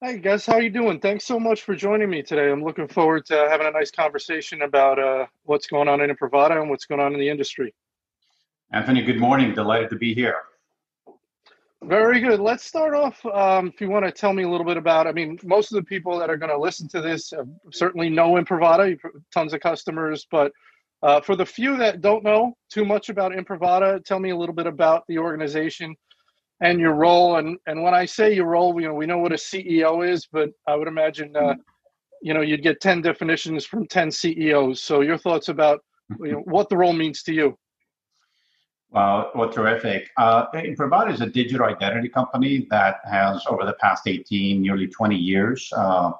Hey guys, how you doing? Thanks so much for joining me today. I'm looking forward to having a nice conversation about uh, what's going on in Imprivata and what's going on in the industry. Anthony, good morning. Delighted to be here. Very good. Let's start off. Um, if you want to tell me a little bit about, I mean, most of the people that are going to listen to this certainly know Imprivata, tons of customers, but uh, for the few that don't know too much about Imprivata, tell me a little bit about the organization and your role. And and when I say your role, you know, we know what a CEO is, but I would imagine, uh, you know, you'd get ten definitions from ten CEOs. So your thoughts about you know what the role means to you. Well, well, terrific. Uh, Imprivata is a digital identity company that has, over the past 18, nearly 20 years, uh,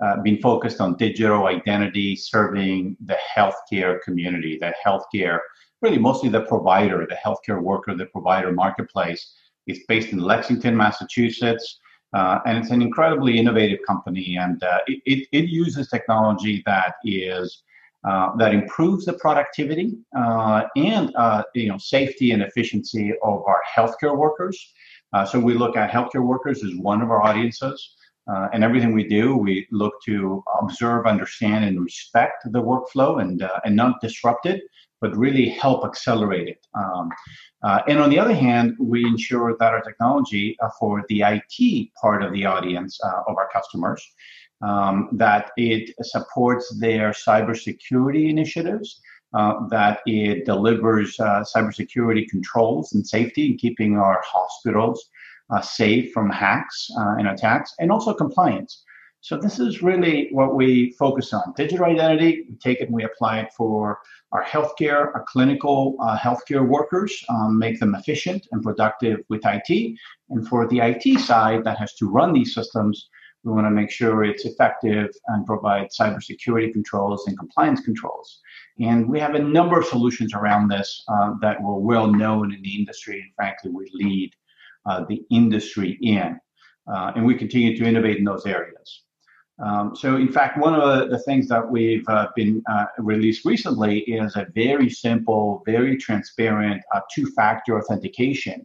uh, been focused on digital identity, serving the healthcare community, the healthcare, really mostly the provider, the healthcare worker, the provider marketplace. It's based in Lexington, Massachusetts, uh, and it's an incredibly innovative company. And uh, it, it, uses technology that is uh, that improves the productivity uh, and you know safety and efficiency of our healthcare workers. So we look at healthcare workers as one of our audiences. And everything we do, we look to observe, understand, and respect the workflow and, and not disrupt it, but really help accelerate it. Um, uh, and on the other hand, we ensure that our technology uh, for the IT part of the audience uh, of our customers, um, that it supports their cybersecurity initiatives, uh, that it delivers uh, cybersecurity controls and safety in keeping our hospitals uh, safe from hacks and attacks, and also compliance. So this is really what we focus on. Digital identity, we take it and we apply it for our healthcare, our clinical uh, healthcare workers, um, make them efficient and productive with IT. And for the IT side that has to run these systems, we want to make sure it's effective and provide cybersecurity controls and compliance controls. And we have a number of solutions around this uh, that were well known in the industry. And frankly, we lead uh, the industry in. Uh, and we continue to innovate in those areas. Um, so, in fact, one of the things that we've uh, been uh, released recently is a very simple, very transparent uh, two-factor authentication.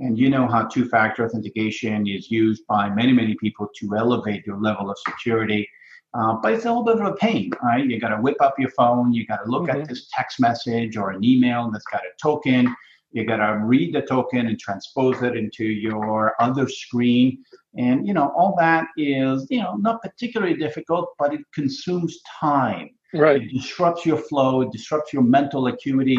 And you know how two-factor authentication is used by many, many people to elevate your level of security. Uh, but it's a little bit of a pain, right? You got to whip up your phone. You got to look mm-hmm. at this text message or an email that's got a token you got to read the token and transpose it into your other screen. And you know all that is you know not particularly difficult but it consumes time. Right. It disrupts your flow it disrupts your mental acuity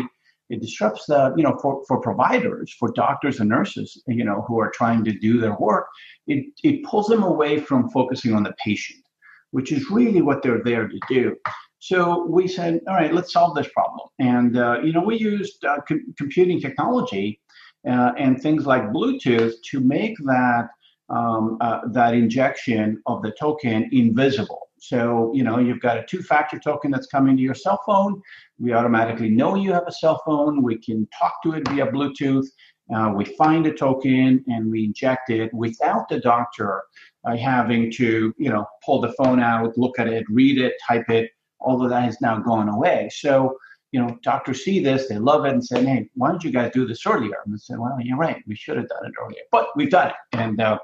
it disrupts the you know for, for providers for doctors and nurses you know who are trying to do their work it, it pulls them away from focusing on the patient which is really what they're there to do so we said, all right, let's solve this problem. And, uh, you know, we used uh, com- computing technology uh, and things like Bluetooth to make that, um, uh, that injection of the token invisible. So, you know, you've got a two factor token that's coming to your cell phone. We automatically know you have a cell phone. We can talk to it via Bluetooth. Uh, we find a token and we inject it without the doctor uh, having to, you know, pull the phone out, look at it, read it, type it all of that has now gone away. So, you know, doctors see this, they love it, and say, "Hey, why don't you guys do this earlier?" And they say, "Well, you're right, we should have done it earlier, but we've done it." And uh,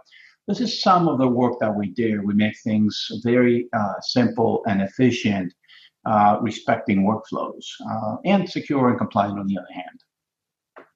this is some of the work that we do. We make things very uh, simple and efficient, uh, respecting workflows, uh, and secure and compliant on the other hand.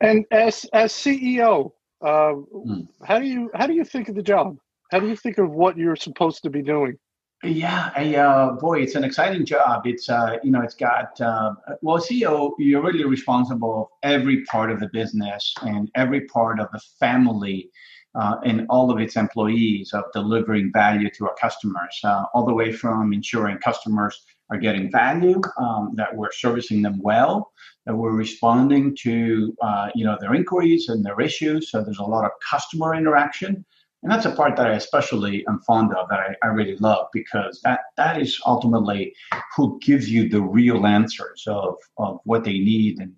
And as as CEO, mm. how do you how do you think of the job? How do you think of what you're supposed to be doing? Yeah, I, uh, boy, it's an exciting job. It's uh, you know, it's got uh, well, CEO. You're really responsible for every part of the business and every part of the family uh, and all of its employees of delivering value to our customers, uh, all the way from ensuring customers are getting value, um, that we're servicing them well, that we're responding to uh, you know their inquiries and their issues. So there's a lot of customer interaction and that's a part that I especially am fond of, that I, I really love, because that, that is ultimately who gives you the real answers of, of what they need and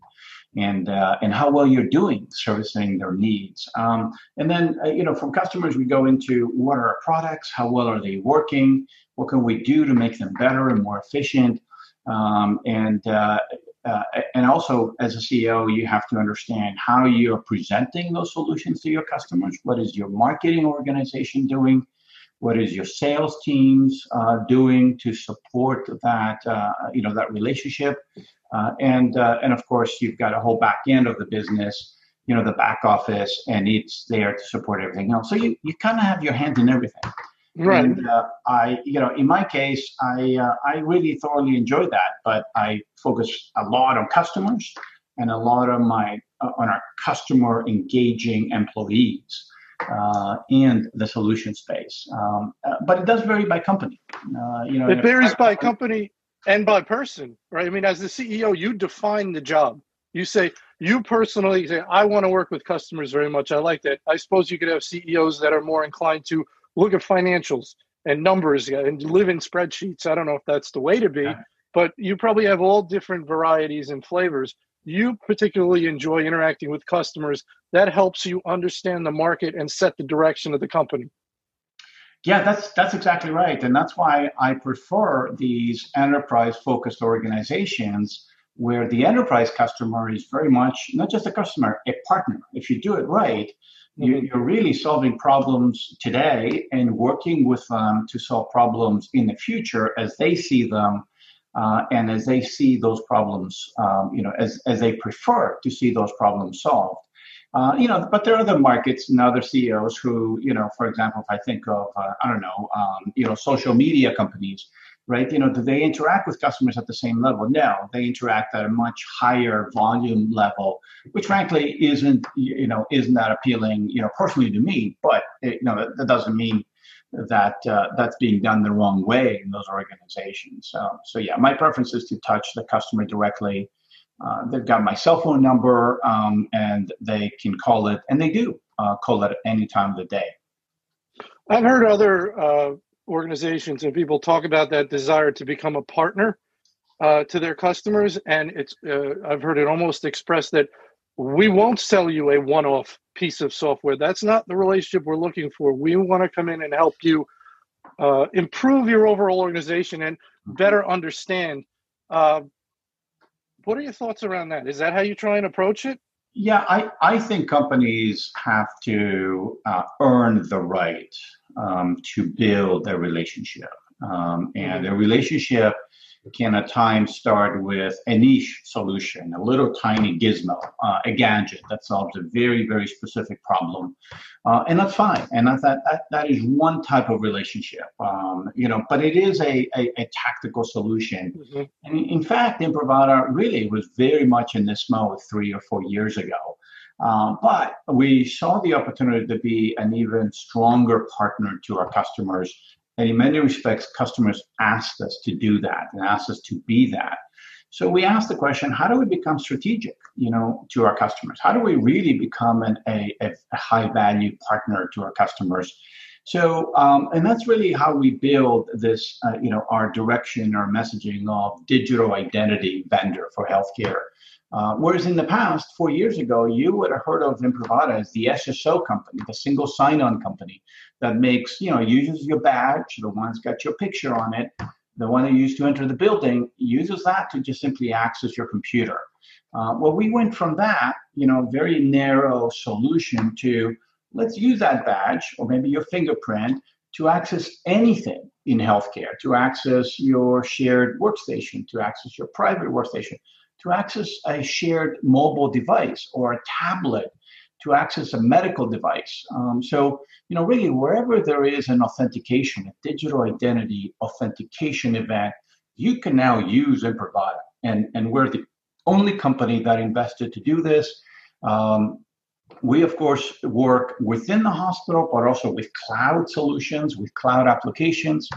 and uh, and how well you're doing servicing their needs. Um, and then uh, you know from customers we go into what are our products, how well are they working, what can we do to make them better and more efficient, um, and uh, uh, and also as a CEO, you have to understand how you're presenting those solutions to your customers. What is your marketing organization doing? What is your sales teams uh, doing to support that uh, you know that relationship? Uh, and uh, and of course, you've got a whole back end of the business, you know, the back office, and it's there to support everything else. So you, you kind of have your hand in everything. Right. And uh, I, you know, in my case, I uh, I really thoroughly enjoy that, but I focus a lot on customers and a lot of my uh, on our customer engaging employees uh, and the solution space. Um, uh, but it does vary by company. Uh, you know, it varies by company and by person, right? I mean, as the CEO, you define the job. You say you personally say, "I want to work with customers very much. I like that." I suppose you could have CEOs that are more inclined to look at financials and numbers and live in spreadsheets. I don't know if that's the way to be, yeah. but you probably have all different varieties and flavors. You particularly enjoy interacting with customers. That helps you understand the market and set the direction of the company. Yeah, that's that's exactly right, and that's why I prefer these enterprise-focused organizations where the enterprise customer is very much not just a customer, a partner. If you do it right, Mm-hmm. You're really solving problems today and working with them to solve problems in the future as they see them uh, and as they see those problems, um, you know, as, as they prefer to see those problems solved. Uh, you know, but there are other markets and other CEOs who, you know, for example, if I think of, uh, I don't know, um, you know, social media companies right? You know, do they interact with customers at the same level? No, they interact at a much higher volume level, which frankly isn't, you know, isn't that appealing, you know, personally to me. But it, you know, that, doesn't mean that uh, that's being done the wrong way in those organizations. So, so yeah, my preference is to touch the customer directly. Uh, they've got my cell phone number, um, and they can call it, and they do uh, call it any time of the day. I've heard other uh, organizations and people talk about that desire to become a partner uh, to their customers, and it's uh, I've heard it almost expressed that we won't sell you a one-off piece of software. That's not the relationship we're looking for. We want to come in and help you uh, improve your overall organization and better understand. Uh, what are your thoughts around that? Is that how you try and approach it? Yeah, I, I think companies have to uh, earn the right um, to build a relationship. Um, and a relationship can at times start with a niche solution, a little tiny gizmo, uh, a gadget that solves a very, very specific problem. Uh, and that's fine. And that, that, that is one type of relationship, um, you know, but it is a, a, a tactical solution. Mm-hmm. And in fact, Imprivata really was very much in this mode three or four years ago. Um, but we saw the opportunity to be an even stronger partner to our customers. And in many respects, customers asked us to do that and asked us to be that. So we asked the question, how do we become strategic, you know, to our customers? How do we really become an, a, a high value partner to our customers? So, um, and that's really how we build this, uh, you know, our direction, our messaging of digital identity vendor for healthcare. Uh, whereas in the past, four years ago, you would have heard of Imprivata as the SSO company, the single sign-on company that makes, you know, uses your badge, the one that's got your picture on it, the one that you use to enter the building, uses that to just simply access your computer. Uh, well, we went from that, you know, very narrow solution to let's use that badge or maybe your fingerprint to access anything in healthcare, to access your shared workstation, to access your private workstation, to access a shared mobile device or a tablet, to access a medical device. Um, so, you know, really, wherever there is an authentication, a digital identity authentication event, you can now use Imprivata. And, and we're the only company that invested to do this. Um, we, of course, work within the hospital, but also with cloud solutions, with cloud applications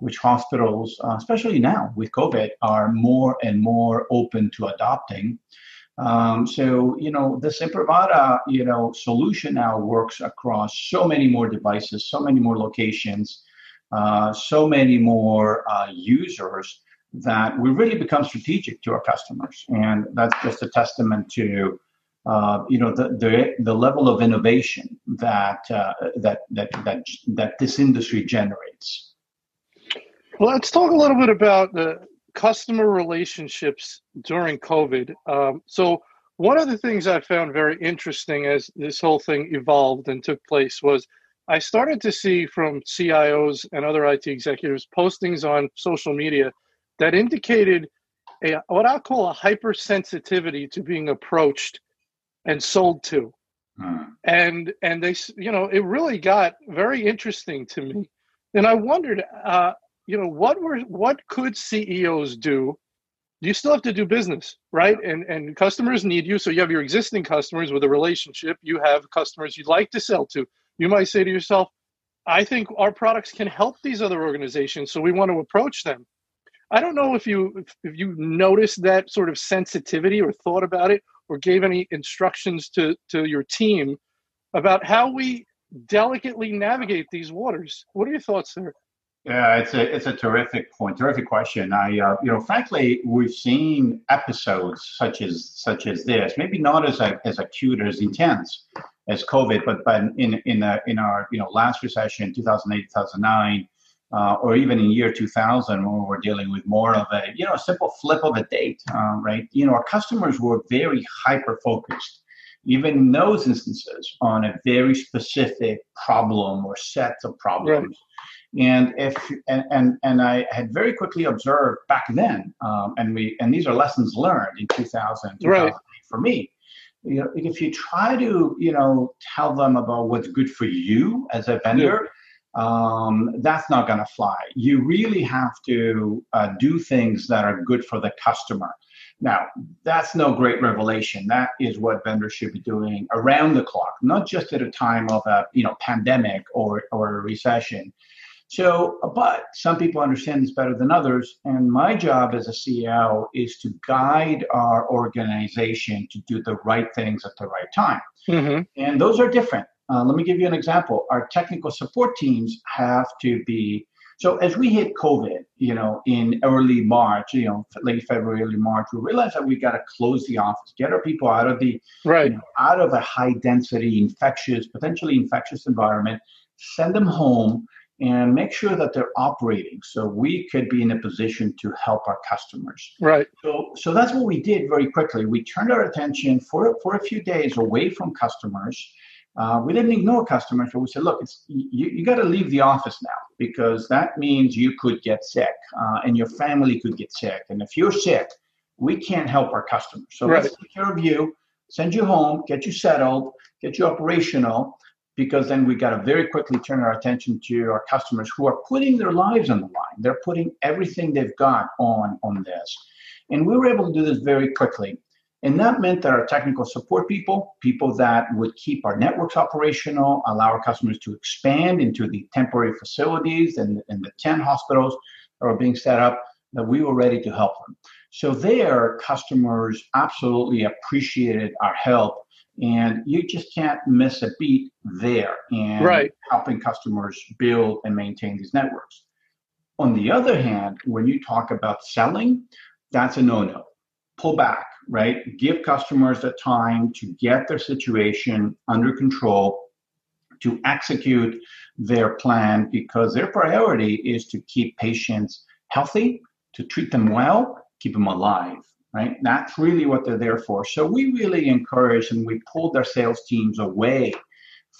which hospitals, uh, especially now with COVID, are more and more open to adopting. Um, so, you know, the Imprivata, you know, solution now works across so many more devices, so many more locations, uh, so many more uh, users that we really become strategic to our customers. And that's just a testament to, uh, you know, the, the, the level of innovation that, uh, that, that, that, that this industry generates. Well, let's talk a little bit about the customer relationships during COVID. Um, so, one of the things I found very interesting as this whole thing evolved and took place was I started to see from CIOs and other IT executives postings on social media that indicated a what I call a hypersensitivity to being approached and sold to. Hmm. And and they you know it really got very interesting to me. And I wondered uh, you know what were what could CEOs do? You still have to do business right? And and customers need you. So you have your existing customers with a relationship. You have customers you'd like to sell to. You might say to yourself i think our products can help these other organizations so we want to approach them. I don't know if you if you noticed that sort of sensitivity or thought about it or gave any instructions to to your team about how we delicately navigate these waters. What are your thoughts there yeah, it's a it's a terrific point, terrific question. I uh, you know, frankly, we've seen episodes such as such as this, maybe not as a, as acute or as intense as COVID, but but in in a, in our you know last recession, 2008, 2009, uh, or even in year 2000, when we are dealing with more of a you know simple flip of a date, uh, right? You know, our customers were very hyper focused even in those instances on a very specific problem or set of problems. Right. And if and, and and I had very quickly observed back then, um, and we and these are lessons learned in 2000, 2008 right. for me. You know, if you try to you know tell them about what's good for you as a vendor, yeah. um, that's not going to fly. You really have to uh, do things that are good for the customer. Now, that's no great revelation. That is what vendors should be doing around the clock, not just at a time of a you know pandemic or or a recession. So, but some people understand this better than others. And my job as a CEO is to guide our organization to do the right things at the right time. Mm-hmm. And those are different. Uh, let me give you an example. Our technical support teams have to be so as we hit COVID, you know, in early March, you know, late February, early March, we realized that we got to close the office, get our people out of the right you know, out of a high density, infectious, potentially infectious environment, send them home and make sure that they're operating so we could be in a position to help our customers. Right. So so that's what we did very quickly. We turned our attention for for a few days away from customers. Uh, we didn't ignore customers but we said look it's you, you got to leave the office now because that means you could get sick uh, and your family could get sick. And if you're sick we can't help our customers. So right. let's take care of you send you home get you settled get you operational because then we got to very quickly turn our attention to our customers who are putting their lives on the line. They're putting everything they've got on on this. And we were able to do this very quickly. And that meant that our technical support people, people that would keep our networks operational, allow our customers to expand into the temporary facilities and, and the 10 hospitals that were being set up, that we were ready to help them. So there, customers absolutely appreciated our help and you just can't miss a beat there and right. helping customers build and maintain these networks. On the other hand, when you talk about selling, that's a no-no. Pull back, right? Give customers the time to get their situation under control, to execute their plan because their priority is to keep patients healthy, to treat them well, keep them alive right? That's really what they're there for. So we really encourage and we pulled our sales teams away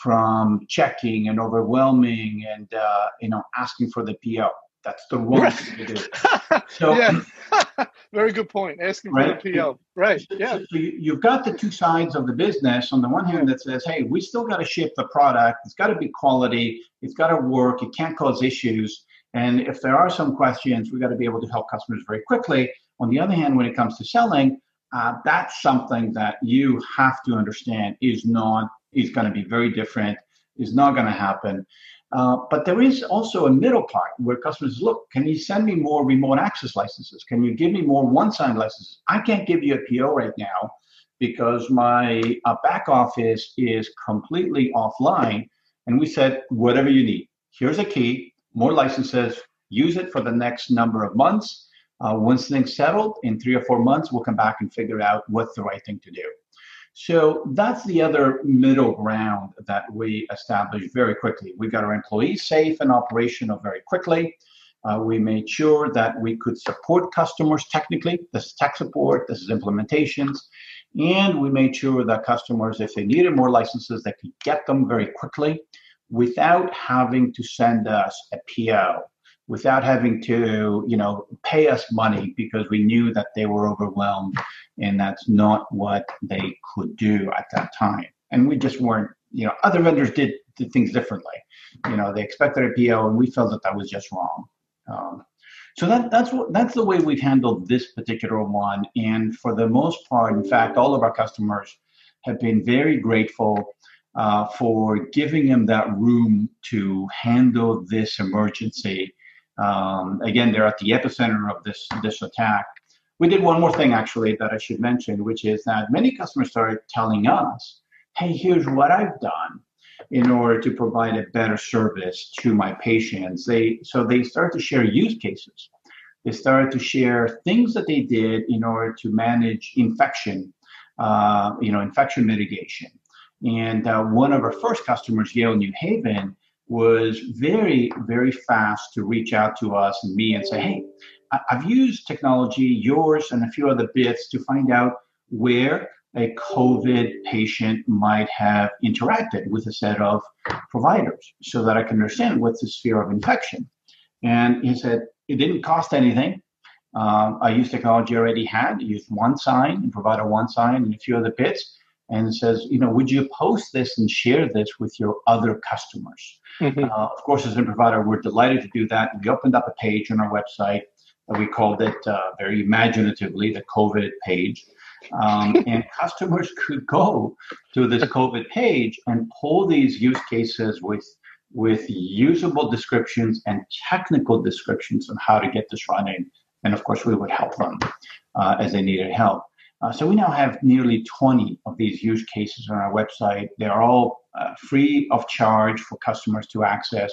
from checking and overwhelming and uh, you know asking for the PO. That's the wrong thing to do. So, yeah, very good point. Asking right? for the PO, right? Yeah. So you've got the two sides of the business. On the one hand, that says, "Hey, we still got to ship the product. It's got to be quality. It's got to work. It can't cause issues." And if there are some questions, we got to be able to help customers very quickly. On the other hand, when it comes to selling, uh, that's something that you have to understand is not is going to be very different, is not going to happen. Uh, but there is also a middle part where customers look, can you send me more remote access licenses? Can you give me more OneSign licenses? I can't give you a PO right now because my uh, back office is completely offline. And we said, whatever you need. Here's a key, more licenses, use it for the next number of months. Uh, once things settled in three or four months, we'll come back and figure out what's the right thing to do. So that's the other middle ground that we established very quickly. We got our employees safe and operational very quickly. Uh, we made sure that we could support customers technically. This is tech support, this is implementations. And we made sure that customers, if they needed more licenses, they could get them very quickly without having to send us a PO, without having to, you know, pay us money because we knew that they were overwhelmed and that's not what they could do at that time. And we just weren't, you know, other vendors did, did things differently. You know, they expected a PO and we felt that that was just wrong. Um, so that, that's what that's the way we've handled this particular one. And for the most part, in fact, all of our customers have been very grateful uh, for giving them that room to handle this emergency. Um, again, they're at the epicenter of this this attack. We did one more thing actually that I should mention, which is that many customers started telling us, "Hey, here's what I've done." in order to provide a better service to my patients. They so they start to share use cases. They started to share things that they did in order to manage infection, uh, you know, infection mitigation. And uh, one of our first customers, Yale New Haven, was very, very fast to reach out to us and me and say, hey, I've used technology, yours and a few other bits to find out where a COVID patient might have interacted with a set of providers so that I can understand what's the sphere of infection. And he said, it didn't cost anything. Um, I used technology already had, used OneSign and provided OneSign and a few other bits. And says, you know, would you post this and share this with your other customers? Mm-hmm. Uh, of course, as a provider, we're delighted to do that. We opened up a page on our website. we called it uh, very imaginatively the COVID page. Um, and customers could go to this COVID page and pull these use cases with with usable descriptions and technical descriptions on how to get this running. And of course, we would help them uh, as they needed help. Uh, so we now have nearly 20 of these use cases on our website. They're all uh, free of charge for customers to access.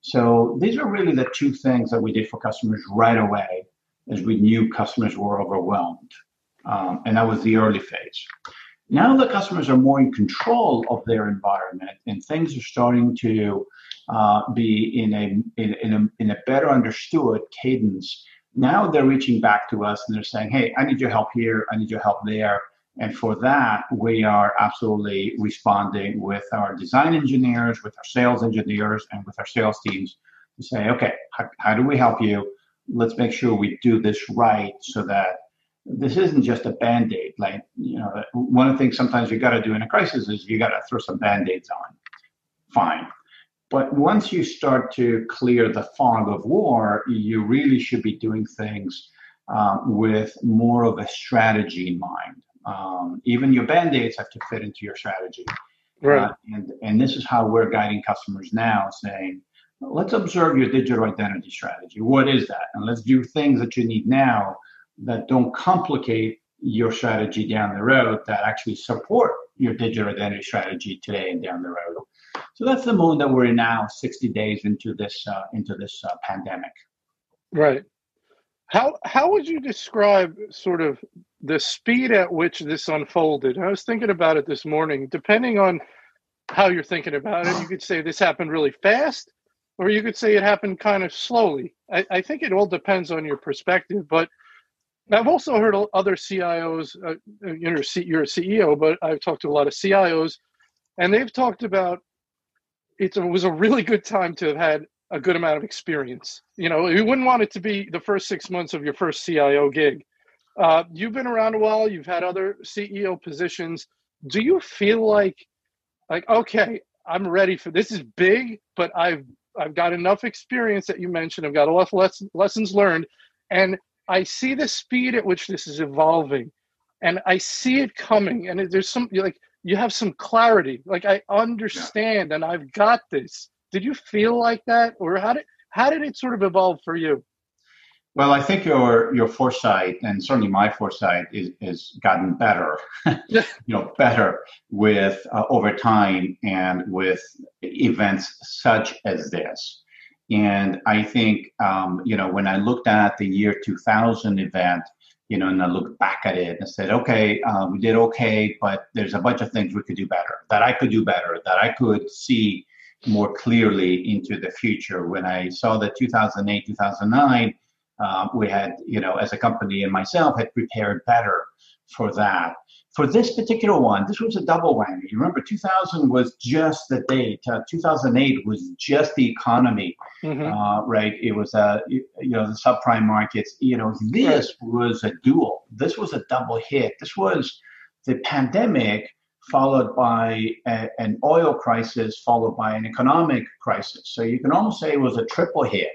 So these are really the two things that we did for customers right away as we knew customers were overwhelmed. Um, and that was the early phase. Now the customers are more in control of their environment and things are starting to uh, be in a, in, in, a, in a better understood cadence. Now they're reaching back to us and they're saying, hey, I need your help here, I need your help there. And for that, we are absolutely responding with our design engineers, with our sales engineers, and with our sales teams to say, okay, how, how do we help you? Let's make sure we do this right so that this isn't just a band-aid like you know one of the things sometimes you got to do in a crisis is you got to throw some band-aids on fine but once you start to clear the fog of war you really should be doing things um, with more of a strategy in mind um, even your band-aids have to fit into your strategy right. Uh, and, and this is how we're guiding customers now saying let's observe your digital identity strategy what is that and let's do things that you need now that don't complicate your strategy down the road that actually support your digital identity strategy today and down the road. So that's the mode that we're in now, 60 days into this uh, into this uh, pandemic. Right. How how would you describe sort of the speed at which this unfolded? I was thinking about it this morning. Depending on how you're thinking about it, you could say this happened really fast, or you could say it happened kind of slowly. I, I think it all depends on your perspective, but I've also heard other CIOs. Uh, you know, you're a CEO, but I've talked to a lot of CIOs, and they've talked about it was a really good time to have had a good amount of experience. You know, you wouldn't want it to be the first six months of your first CIO gig. Uh, you've been around a while. You've had other CEO positions. Do you feel like, like, okay, I'm ready for this? Is big, but I've I've got enough experience that you mentioned. I've got a lot of lessons learned, and I see the speed at which this is evolving, and I see it coming. And there's some like you have some clarity. Like I understand, yeah. and I've got this. Did you feel like that, or how did how did it sort of evolve for you? Well, I think your your foresight and certainly my foresight is has gotten better, you know, better with uh, over time and with events such as this. And I think, um, you know, when I looked at the year 2000 event, you know, and I looked back at it and said, okay, uh, we did okay, but there's a bunch of things we could do better, that I could do better, that I could see more clearly into the future. When I saw that 2008, 2009, uh, we had, you know, as a company and myself had prepared better for that. For this particular one, this was a double whammy. You remember, 2000 was just the date. Uh, 2008 was just the economy, mm-hmm. uh, right? It was, uh, you, you know, the subprime markets. You know, this right. was a dual. This was a double hit. This was the pandemic followed by a, an oil crisis, followed by an economic crisis. So you can almost say it was a triple hit.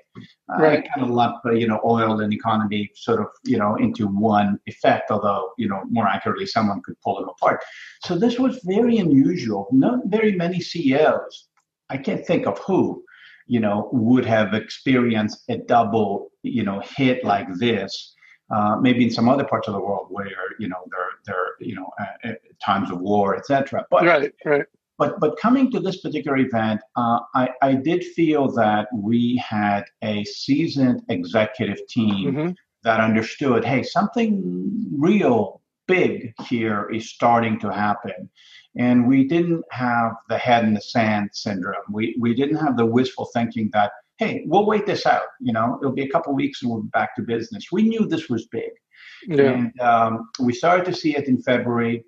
Uh, right. Kind of lump, uh, you know, oil and economy sort of, you know, into one effect, although, you know, more accurately, someone could pull them apart. So this was very unusual. Not very many CEOs, I can't think of who, you know, would have experienced a double, you know, hit like this uh, maybe in some other parts of the world where you know there there you know uh, uh times of war, etc. But right, right. But but coming to this particular event, uh, I I did feel that we had a seasoned executive team mm-hmm. that understood, hey, something real big here is starting to happen. And we didn't have the head in the sand syndrome. We we didn't have the wishful thinking that hey, we'll wait this out. You know, it'll be a couple weeks and we'll be back to business. We knew this was big. Yeah. And um, we started to see it in February.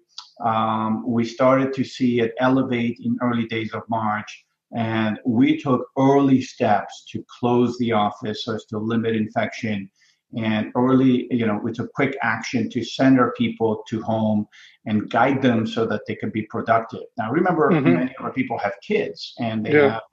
Um, we started to see it elevate in early days of March. And we took early steps to close the office so as to limit infection. And early, you know, we took quick action to send our people to home and guide them so that they could be productive. Now, remember, mm-hmm. many of our people have kids and they yeah. have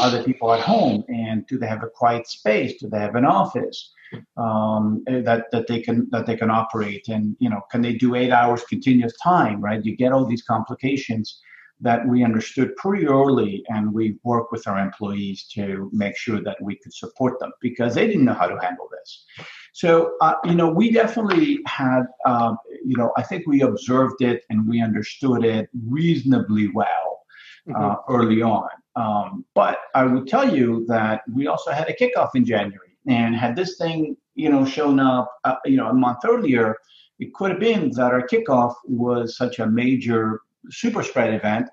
other people at home and do they have a quiet space? Do they have an office um, that that they can that they can operate? And you know can they do eight hours continuous time right? You get all these complications that we understood pretty early and we worked with our employees to make sure that we could support them because they didn't know how to handle this. So uh, you know we definitely had um, you know i think we observed it and we understood it reasonably well uh, mm-hmm. early on um, but I would tell you that we also had a kickoff in January, and had this thing, you know, shown up, uh, you know, a month earlier, it could have been that our kickoff was such a major super spread event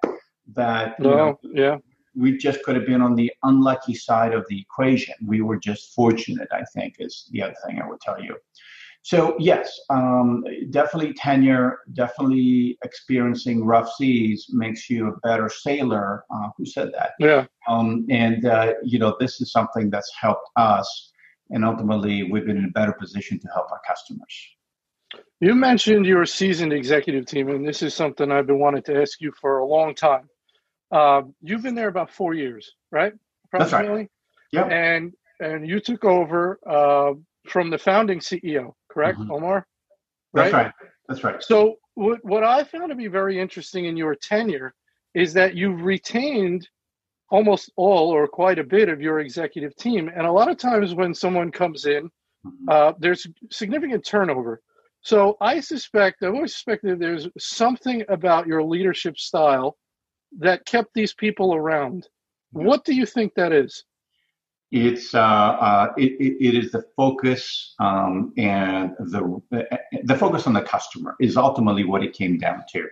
that know, yeah, we just could have been on the unlucky side of the equation. We were just fortunate, I think, is the other thing I would tell you. So yes, um, definitely tenure, definitely experiencing rough seas makes you a better sailor. Uh, who said that? Yeah. Um, and uh, you know, this is something that's helped us, and ultimately, we've been in a better position to help our customers. You mentioned your seasoned executive team, and this is something I've been wanting to ask you for a long time. Uh, you've been there about four years, right? Approximately. That's right. Yeah. And and you took over uh, from the founding CEO correct, mm-hmm. Omar? Right? That's right. That's right. So what what I found to be very interesting in your tenure is that you've retained almost all or quite a bit of your executive team. And a lot of times when someone comes in, mm-hmm. uh, there's significant turnover. So I suspect, I've always suspected there's something about your leadership style that kept these people around. What do you think that is? It's uh, uh, it, it is the focus um, and the the focus on the customer is ultimately what it came down to.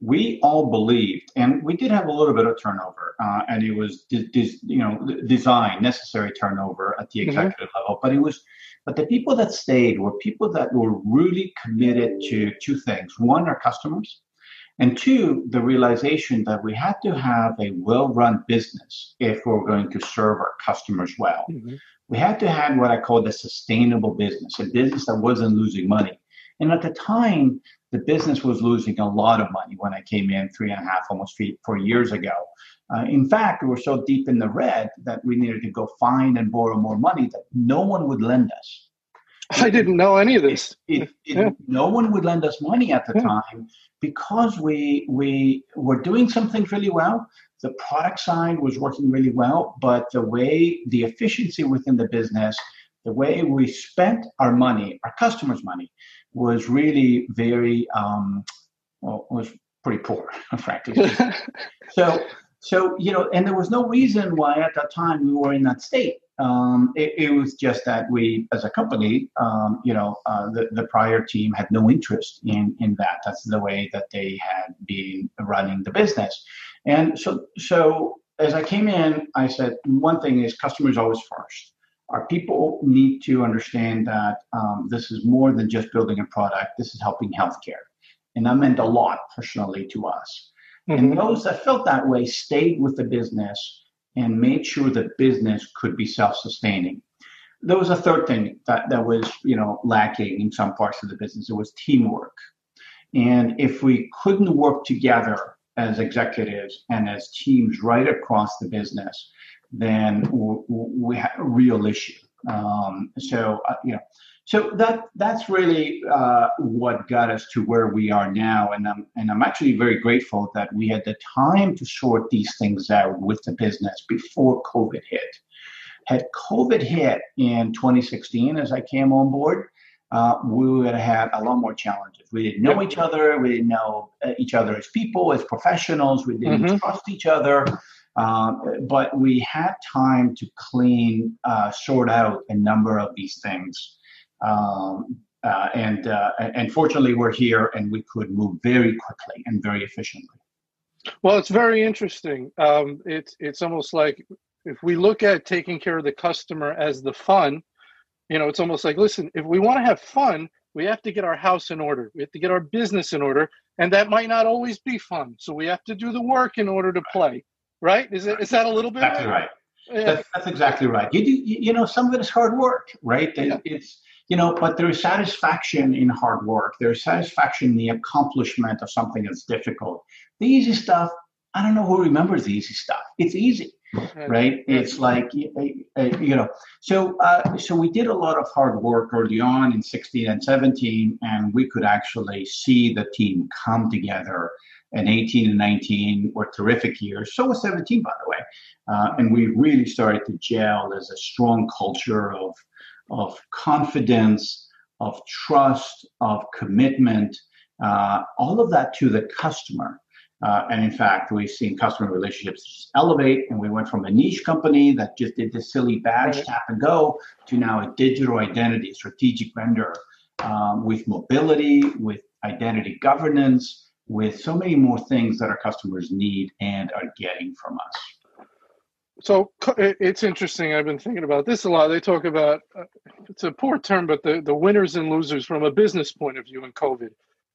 We all believed, and we did have a little bit of turnover, uh, and it was you know design necessary turnover at the mm-hmm. executive mm-hmm. level, but it was but the people that stayed were people that were really committed to two things: one, our customers, and two, the realization that we had to have a well run business if we're going to serve our customers well. Mm-hmm. We had to have what I call the sustainable business, a business that wasn't losing money. And at the time, the business was losing a lot of money when I came in three and a half, almost four years ago. Uh, in fact, we were so deep in the red that we needed to go find and borrow more money that no one would lend us. I didn't know any of this. It, it, yeah. No one would lend us money at the yeah. time because we we were doing some things really well. The product side was working really well, but the way the efficiency within the business, the way we spent our money, our customers' money, was really very um, well was pretty poor, frankly. so so you know, and there was no reason why at that time we were in that state um, it, it, was just that we, as a company, um, you know, uh, the, the prior team had no interest in, in that. That's the way that they had been running the business. And so, so as I came in, I said one thing is customers always first. Our people need to understand that um, this is more than just building a product. This is helping healthcare, and that meant a lot personally to us. Mm-hmm. And those that felt that way stayed with the business and made sure that business could be self-sustaining. There was a third thing that, that was, you know, lacking in some parts of the business. It was teamwork. And if we couldn't work together as executives and as teams right across the business, then we had a real issue. Um, so, uh, you know, so that that's really uh, what got us to where we are now, and I'm and I'm actually very grateful that we had the time to sort these things out with the business before COVID hit. Had COVID hit in 2016, as I came on board, uh, we would have had a lot more challenges. We didn't know each other. We didn't know uh, each other as people, as professionals. We didn't mm-hmm. trust each other. Um, but we had time to clean, uh, sort out a number of these things. Um, uh, and uh, and fortunately, we're here and we could move very quickly and very efficiently. Well, it's very interesting. Um, it's it's almost like if we look at taking care of the customer as the fun, you know, it's almost like listen, if we want to have fun, we have to get our house in order. We have to get our business in order, and that might not always be fun. So we have to do the work in order to play. Right? Is it is that a little bit? Exactly right. Yeah. That's, that's exactly right. You do, you, you know, some of it is hard work, right? Yeah. It's you know, but there is satisfaction in hard work. There is satisfaction in the accomplishment of something that's difficult. The easy stuff, I don't know who remembers the easy stuff. It's easy, right? It's like you know. So uh, so we did a lot of hard work early on in 16 and 17, and we could actually see the team come together. And 18 and 19 were terrific years. So was 17, by the way. Uh, and we really started to gel as a strong culture of of confidence, of trust, of commitment, uh, all of that to the customer. Uh, and in fact, we've seen customer relationships elevate, and we went from a niche company that just did this silly badge tap and go to now a digital identity strategic vendor um, with mobility, with identity governance, with so many more things that our customers need and are getting from us so it's interesting. I've been thinking about this a lot. They talk about uh, it's a poor term, but the, the winners and losers from a business point of view in COVID.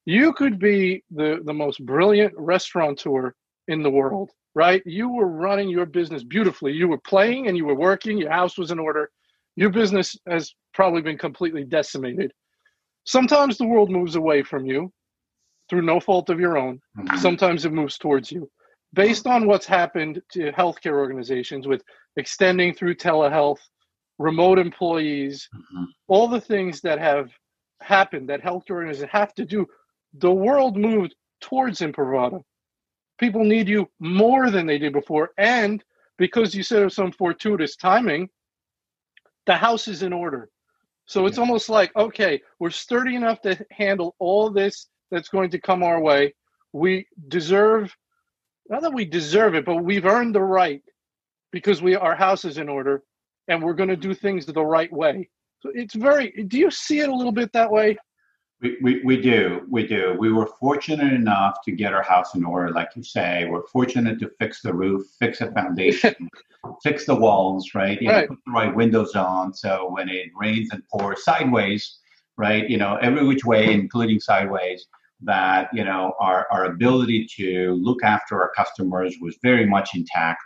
You could be the, the most brilliant restaurateur in the world, right? You were running your business beautifully. You were playing and you were working. Your house was in order. Your business has probably been completely decimated. Sometimes the world moves away from you through no fault of your own. Mm-hmm. Sometimes it moves towards you based on what's happened to healthcare organizations with extending through telehealth, remote employees, mm-hmm. all the things that have happened that healthcare organizations have to do, the world moved towards Imprivata. People need you more than they did before. And because you said of some fortuitous timing, the house is in order. So it's almost like, okay, we're sturdy enough to handle all this that's going to come our way. We deserve not that we deserve it, but we've earned the right because we our house is in order and we're going to do things the right way. So it's very. Do you see it a little bit that way? We, we, we do. We do. We were fortunate enough to get our house in order, like you say. We're fortunate to fix the roof, fix the foundation, fix the walls, right? You right. Know, put the right windows on. So when it rains and pours sideways, right? You know, every which way, including sideways, that you know our, our ability to look after our customers was very much intact.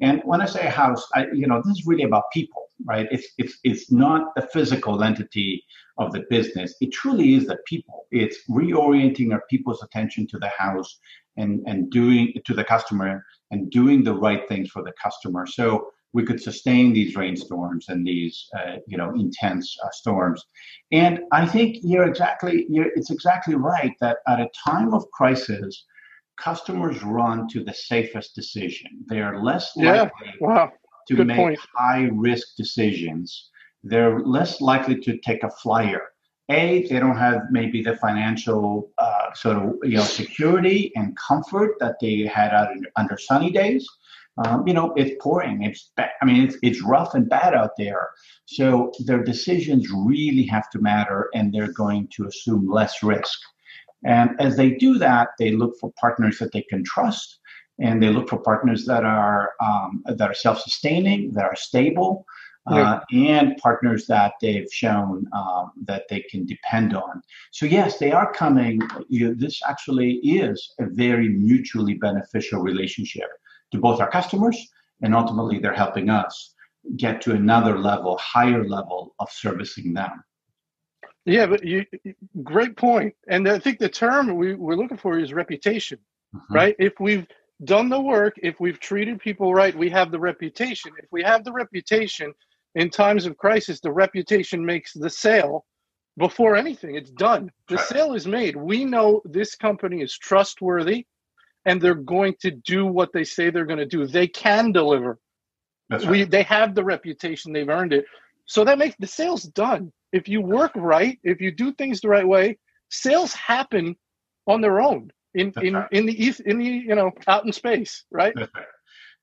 And when i say house I, you know this is really about people right? It's it's it's not the physical entity of the business. It truly is the people. It's reorienting our people's attention to the house and and doing to the customer and doing the right things for the customer. So we could sustain these rainstorms and these uh, you know intense uh, storms and i think you're exactly you're, it's exactly right that at a time of crisis customers run to the safest decision they are less likely yeah. wow. to Good make point. high risk decisions they're less likely to take a flyer a they don't have maybe the financial uh, sort of you know security and comfort that they had out under sunny days um, you know, it's pouring. It's bad. I mean, it's it's rough and bad out there. So their decisions really have to matter, and they're going to assume less risk. And as they do that, they look for partners that they can trust. and they look for partners that are um, that are self-sustaining, that are stable, uh, and partners that they've shown um, that they can depend on. So yes, they are coming. You know, this actually is a very mutually beneficial relationship to both our customers, and ultimately they're helping us get to another level, higher level of servicing them. Yeah, but you, great point. And I think the term we, we're looking for is reputation, mm-hmm. right? If we've done the work, if we've treated people right, we have the reputation. If we have the reputation in times of crisis, the reputation makes the sale before anything. It's done. The sale is made. We know this company is trustworthy and they're going to do what they say they're going to do. They can deliver. Right. We they have the reputation, they've earned it. So that makes the sales done. If you work right, if you do things the right way, sales happen on their own in in, right. in the in the you know out in space, right? That's right.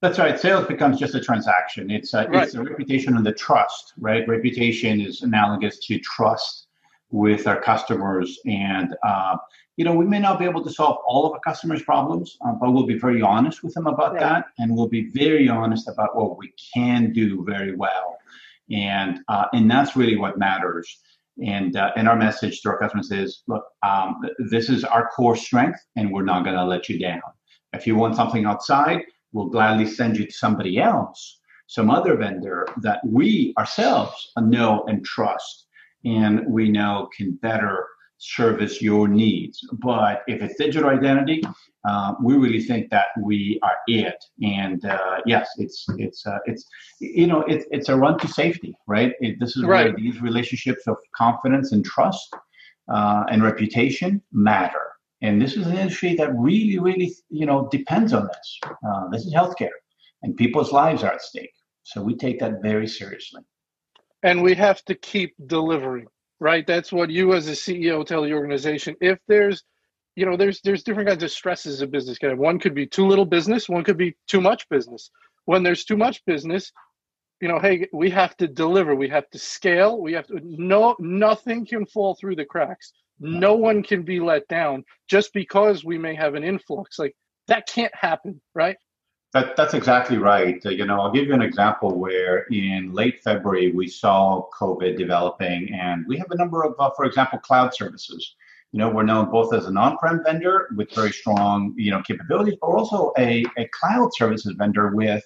That's right. Sales becomes just a transaction. It's a, right. it's a reputation and the trust, right? Reputation is analogous to trust with our customers, and uh, you know we may not be able to solve all of our customers' problems, uh, but we'll be very honest with them about right. that, and we'll be very honest about what we can do very well, and uh, and that's really what matters. And uh, and our message to our customers is, look, um, this is our core strength, and we're not going to let you down. If you want something outside, we'll gladly send you to somebody else, some other vendor that we ourselves know and trust, and we know can better service your needs. But if it's digital identity, uh, we really think that we are it. And uh, yes, it's it's uh, it's you know it's it's a run to safety, right? It, this is right. where these relationships of confidence and trust uh, and reputation matter. And this is an industry that really, really, you know, depends on this. Uh, this is healthcare, and people's lives are at stake. So we take that very seriously. And we have to keep delivering, right? That's what you, as a CEO, tell the organization. If there's, you know, there's there's different kinds of stresses a business can have. One could be too little business. One could be too much business. When there's too much business, you know, hey, we have to deliver. We have to scale. We have to. No, nothing can fall through the cracks no one can be let down just because we may have an influx. Like that can't happen, right? That, that's exactly right. Uh, you know, I'll give you an example where in late February we saw COVID developing, and we have a number of, uh, for example, cloud services. You know, we're known both as an on-prem vendor with very strong, you know, capabilities, but also a, a cloud services vendor with,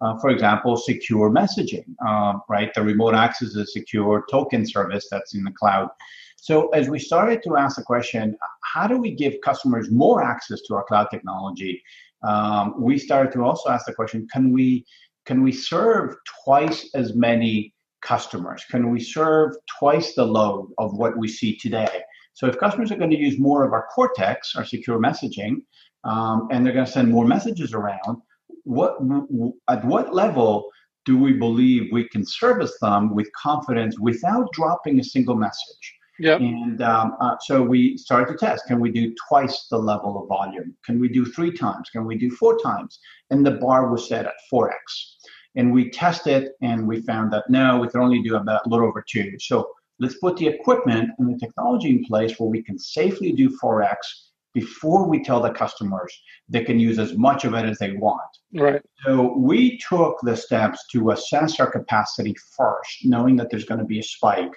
uh, for example, secure messaging. Um, right, the remote access is secure token service that's in the cloud. So as we started to ask the question, how do we give customers more access to our cloud technology? Um, we started to also ask the question, can we can we serve twice as many customers? Can we serve twice the load of what we see today? So if customers are going to use more of our Cortext, our secure messaging, um, and they're going to send more messages around, what at what level do we believe we can service them with confidence without dropping a single message? Yep. And um, uh, so we started to test. Can we do twice the level of volume? Can we do three times? Can we do four times? And the bar was set at 4x. And we tested and we found that no, we can only do about a little over two. So let's put the equipment and the technology in place where we can safely do 4x before we tell the customers they can use as much of it as they want. Right. So we took the steps to assess our capacity first, knowing that there's going to be a spike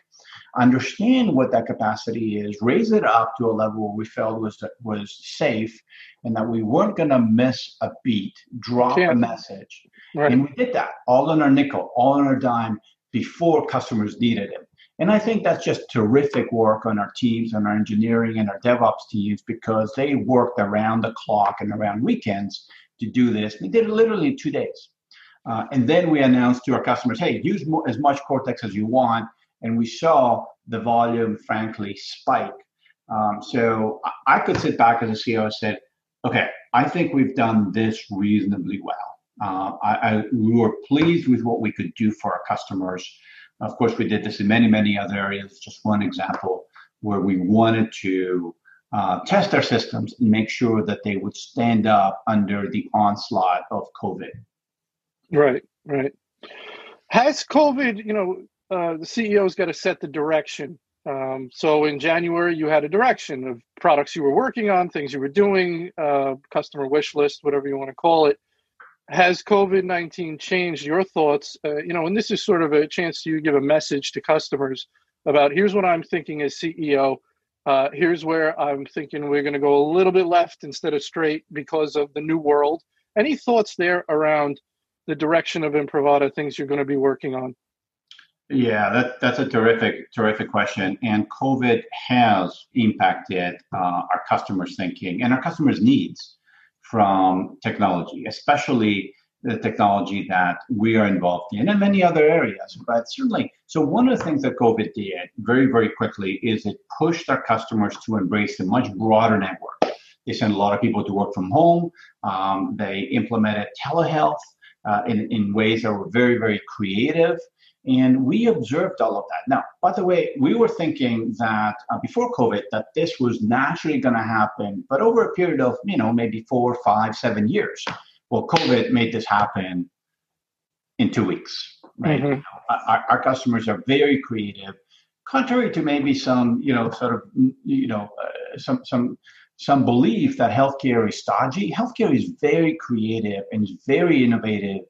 understand what that capacity is, raise it up to a level where we felt was was safe, and that we weren't going to miss a beat, drop yeah. a message, right. and we did that all on our nickel, all on our dime before customers needed it. And I think that's just terrific work on our teams, on our engineering and our DevOps teams, because they worked around the clock and around weekends to do this. We did it literally in two days. Uh, and then we announced to our customers, hey, use more, as much Cortext as you want and we saw the volume, frankly, spike. Um, so I could sit back as a CEO and said, okay, I think we've done this reasonably well. Uh, I, I, we were pleased with what we could do for our customers. Of course, we did this in many, many other areas. Just one example where we wanted to uh, test our systems and make sure that they would stand up under the onslaught of COVID. Right, right. Has COVID, you know, uh, the CEO's got to set the direction Um, so in January, you had a direction of products you were working on, things you were doing, uh, customer wish list, whatever you want to call it. Has COVID 19 changed your thoughts? Uh, you know, and this is sort of a chance to you give a message to customers about here's what I'm thinking as CEO. Uh, here's where I'm thinking we're going to go a little bit left instead of straight because of the new world. Any thoughts there around the direction of Imprivata, things you're going to be working on? Yeah, that, that's a terrific, terrific question. And COVID has impacted uh, our customers' thinking and our customers' needs from technology, especially the technology that we are involved in and many other areas. But certainly, so one of the things that COVID did very, very quickly is it pushed our customers to embrace a much broader network. They sent a lot of people to work from home. Um, they implemented telehealth uh, in, in ways that were very, very creative. And we observed all of that. Now, by the way, we were thinking that uh, before COVID, that this was naturally going to happen, but over a period of, you know, maybe four, five, seven years. Well, COVID made this happen in two weeks, right? Mm-hmm. Our, our, customers are very creative, contrary to maybe some, you know, sort of, you know, uh, some, some, some belief that healthcare is stodgy. Healthcare is very creative and very innovative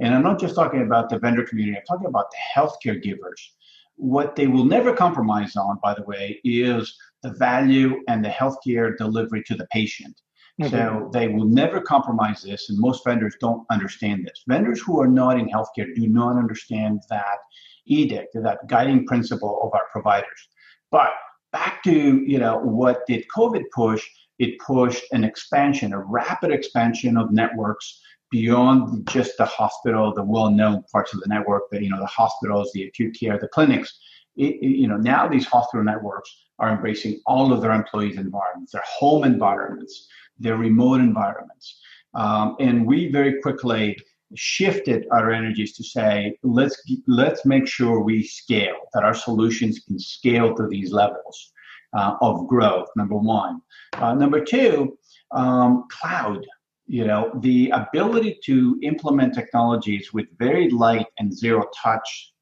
and I'm not just talking about the vendor community, I'm talking about the healthcare givers. What they will never compromise on, by the way, is the value and the healthcare delivery to the patient. Mm-hmm. So they will never compromise this, and most vendors don't understand this. Vendors who are not in healthcare do not understand that edict, that guiding principle of our providers. But back to you know what did COVID push? It pushed an expansion, a rapid expansion of networks beyond just the hospital, the well-known parts of the network, the you know the hospitals, the acute care, the clinics. It, it, you know now these hospital networks are embracing all of their employees' environments, their home environments, their remote environments, um, and we very quickly shifted our energies to say let's let's make sure we scale that our solutions can scale to these levels uh, of growth. Number one, uh, number two, um, cloud you know the ability to implement technologies with very light and zero touch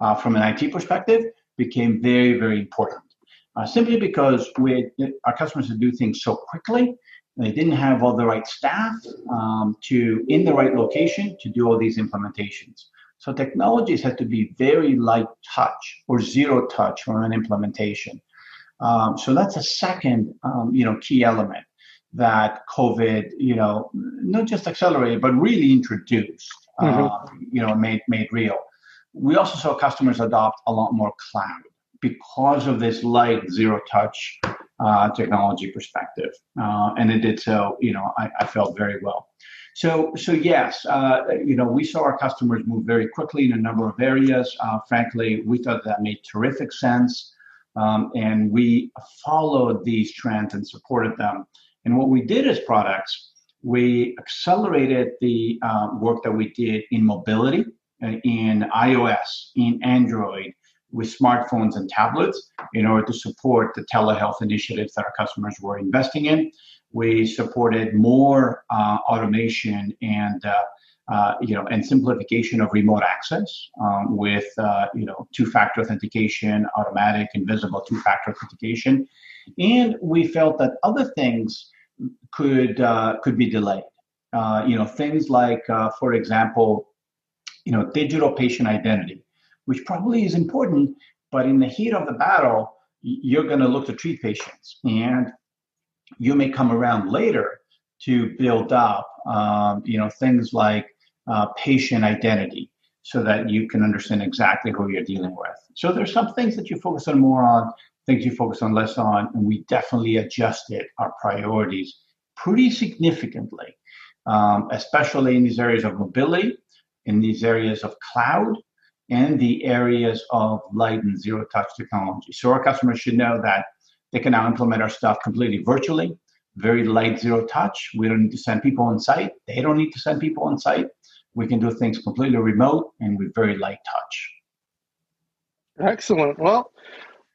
uh, from an IT perspective became very very important. Uh, simply because we our customers to do things so quickly, they didn't have all the right staff um, to in the right location to do all these implementations. So technologies had to be very light touch or zero touch for an implementation. Um, so that's a second um, you know key element that COVID, you know, not just accelerated, but really introduced, mm-hmm. uh, you know, made made real. We also saw customers adopt a lot more cloud because of this light zero touch uh, technology perspective, uh, and it did so. You know, I, I felt very well. So, so yes, uh, you know, we saw our customers move very quickly in a number of areas. Uh, frankly, we thought that made terrific sense, um, and we followed these trends and supported them. And what we did as products, we accelerated the uh, work that we did in mobility, uh, in iOS, in Android, with smartphones and tablets in order to support the telehealth initiatives that our customers were investing in. We supported more uh, automation and uh, uh, you know, and simplification of remote access um, with uh, you know two-factor authentication, automatic, invisible two-factor authentication, and we felt that other things could uh, could be delayed. Uh, you know, things like, uh, for example, you know, digital patient identity, which probably is important, but in the heat of the battle, you're going to look to treat patients, and you may come around later to build up, um, you know, things like uh, patient identity, so that you can understand exactly who you're dealing with. So there's some things that you focus on more on things you focus on less on, and we definitely adjusted our priorities pretty significantly, um, especially in these areas of mobility, in these areas of cloud, and the areas of light and zero touch technology. So our customers should know that they can now implement our stuff completely virtually, very light zero touch. We don't need to send people on site. They don't need to send people on site. We can do things completely remote and with very light touch. Excellent. Well,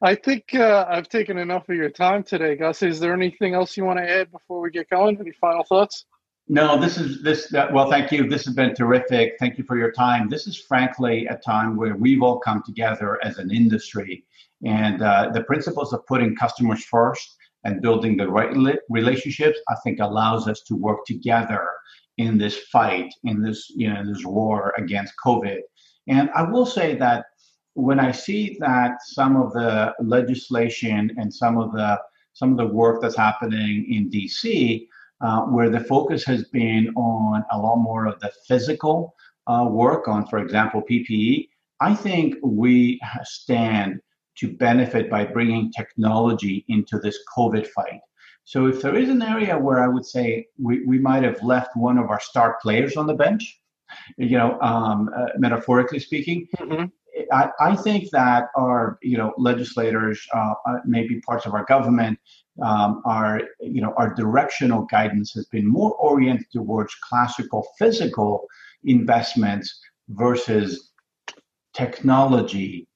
I think uh, I've taken enough of your time today, Gus. Is there anything else you want to add before we get going? Any final thoughts? No, this is this. Uh, well, thank you. This has been terrific. Thank you for your time. This is frankly a time where we've all come together as an industry, and uh, the principles of putting customers first and building the right relationships, I think, allows us to work together in this fight, in this you know this war against COVID. And I will say that when I see that some of the legislation and some of the some of the work that's happening in DC uh, where the focus has been on a lot more of the physical uh, work on, for example, PPE. I think we stand to benefit by bringing technology into this COVID fight. So if there is an area where I would say we, we might have left one of our star players on the bench, you know, um, uh, metaphorically speaking, mm-hmm. I, I, think that our, you know, legislators, uh, uh maybe parts of our government, um, our you know our directional guidance has been more oriented towards classical physical investments versus technology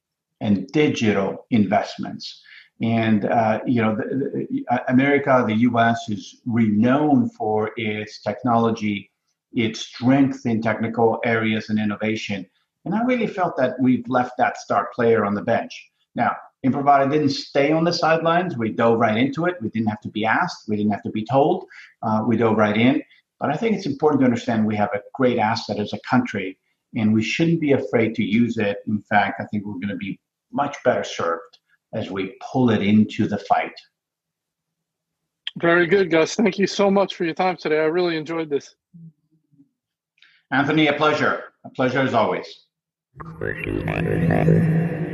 and digital investments. And uh, you know, the, the, uh, America, the U.S. is renowned for its technology, its strength in technical areas and innovation. And I really felt that we've left that star player on the bench. Now, Imprivata didn't stay on the sidelines. We dove right into it. We didn't have to be asked. We didn't have to be told. Uh, we dove right in. But I think it's important to understand we have a great asset as a country, and we shouldn't be afraid to use it. In fact, I think we're going to be much better served as we pull it into the fight. Very good, Gus. Thank you so much for your time today. I really enjoyed this. Anthony, a pleasure. A pleasure as always. Squishy